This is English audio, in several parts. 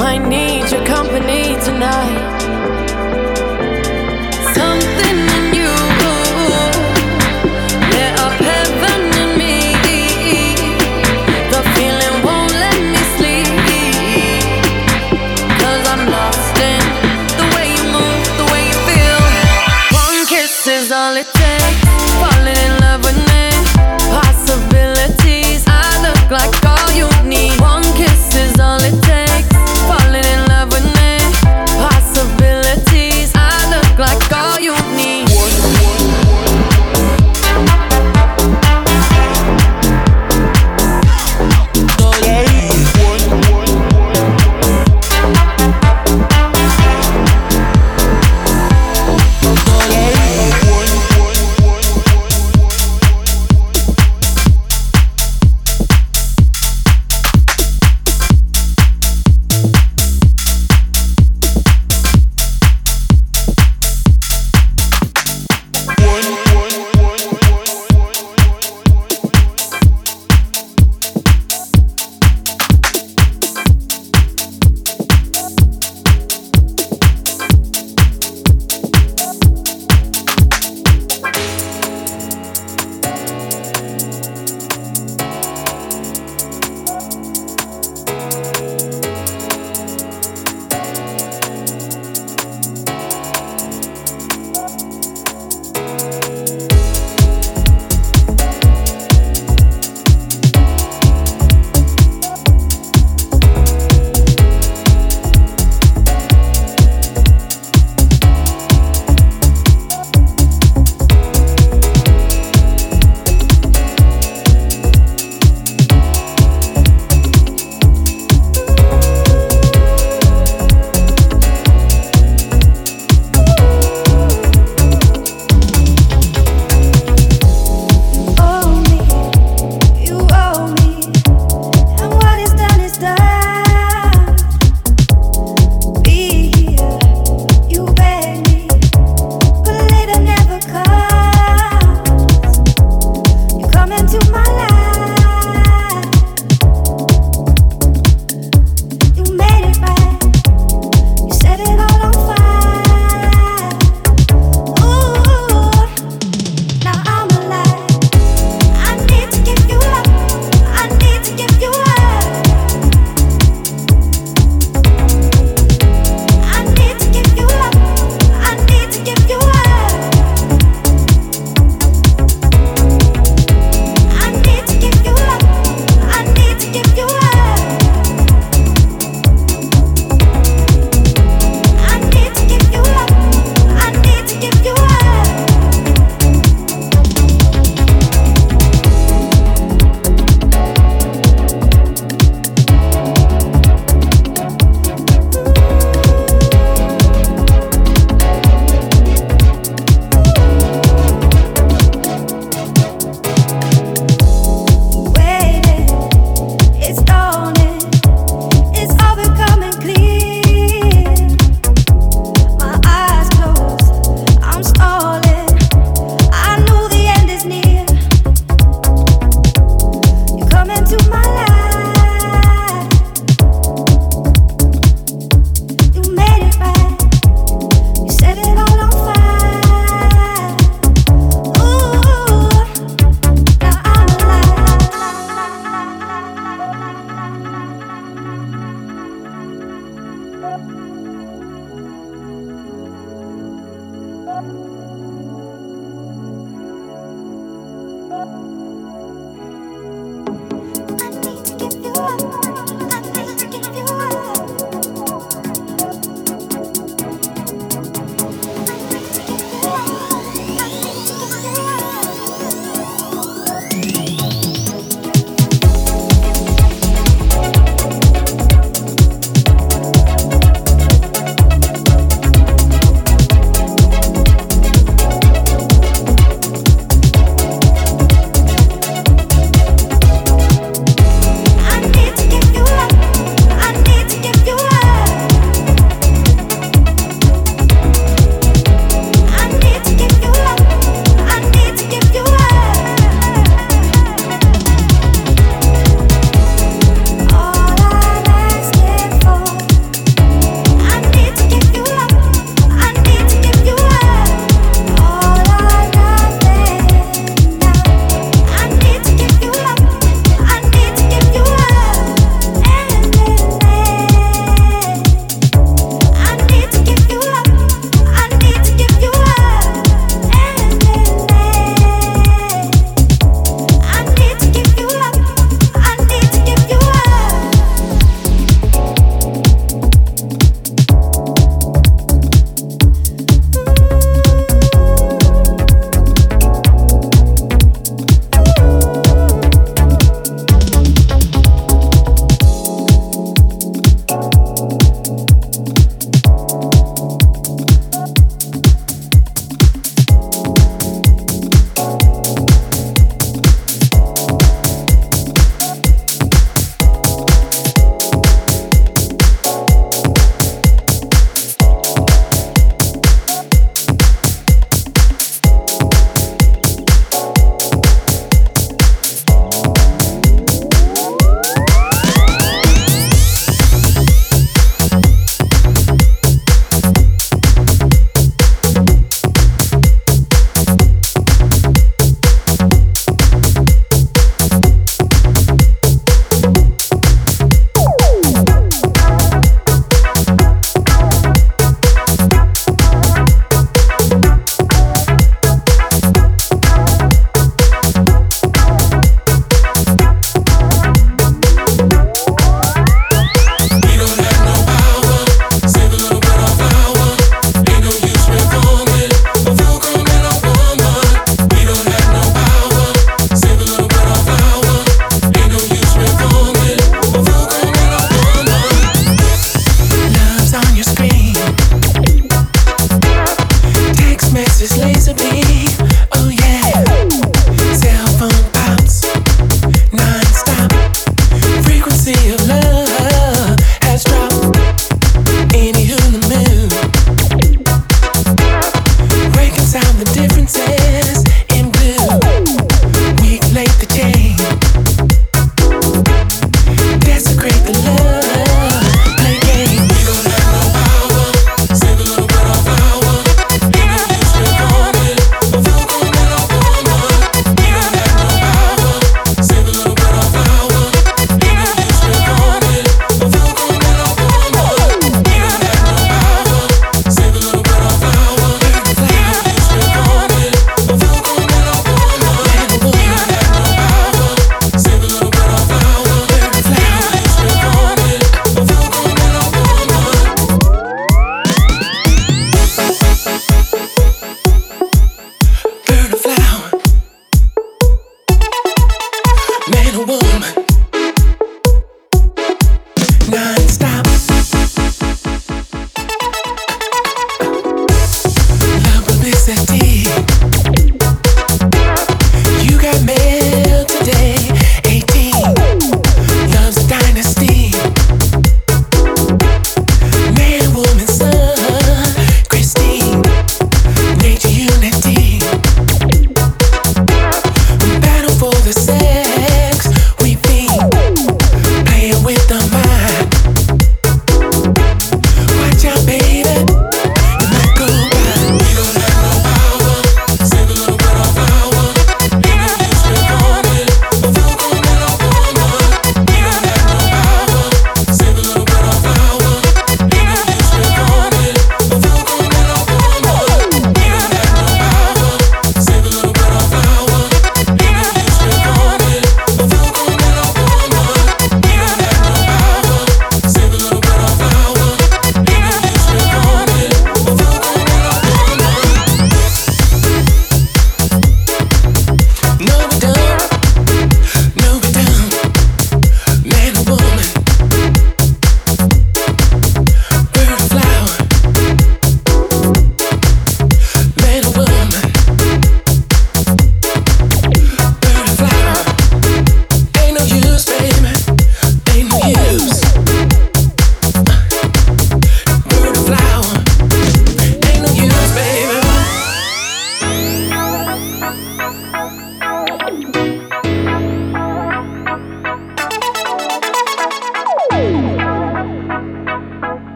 Might need your company tonight.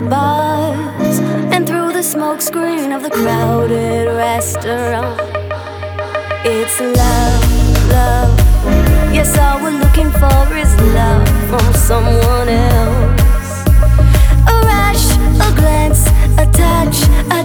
Bars and through the smoke screen of the crowded restaurant. It's love, love. Yes, all we're looking for is love from someone else. A rush, a glance, a touch, a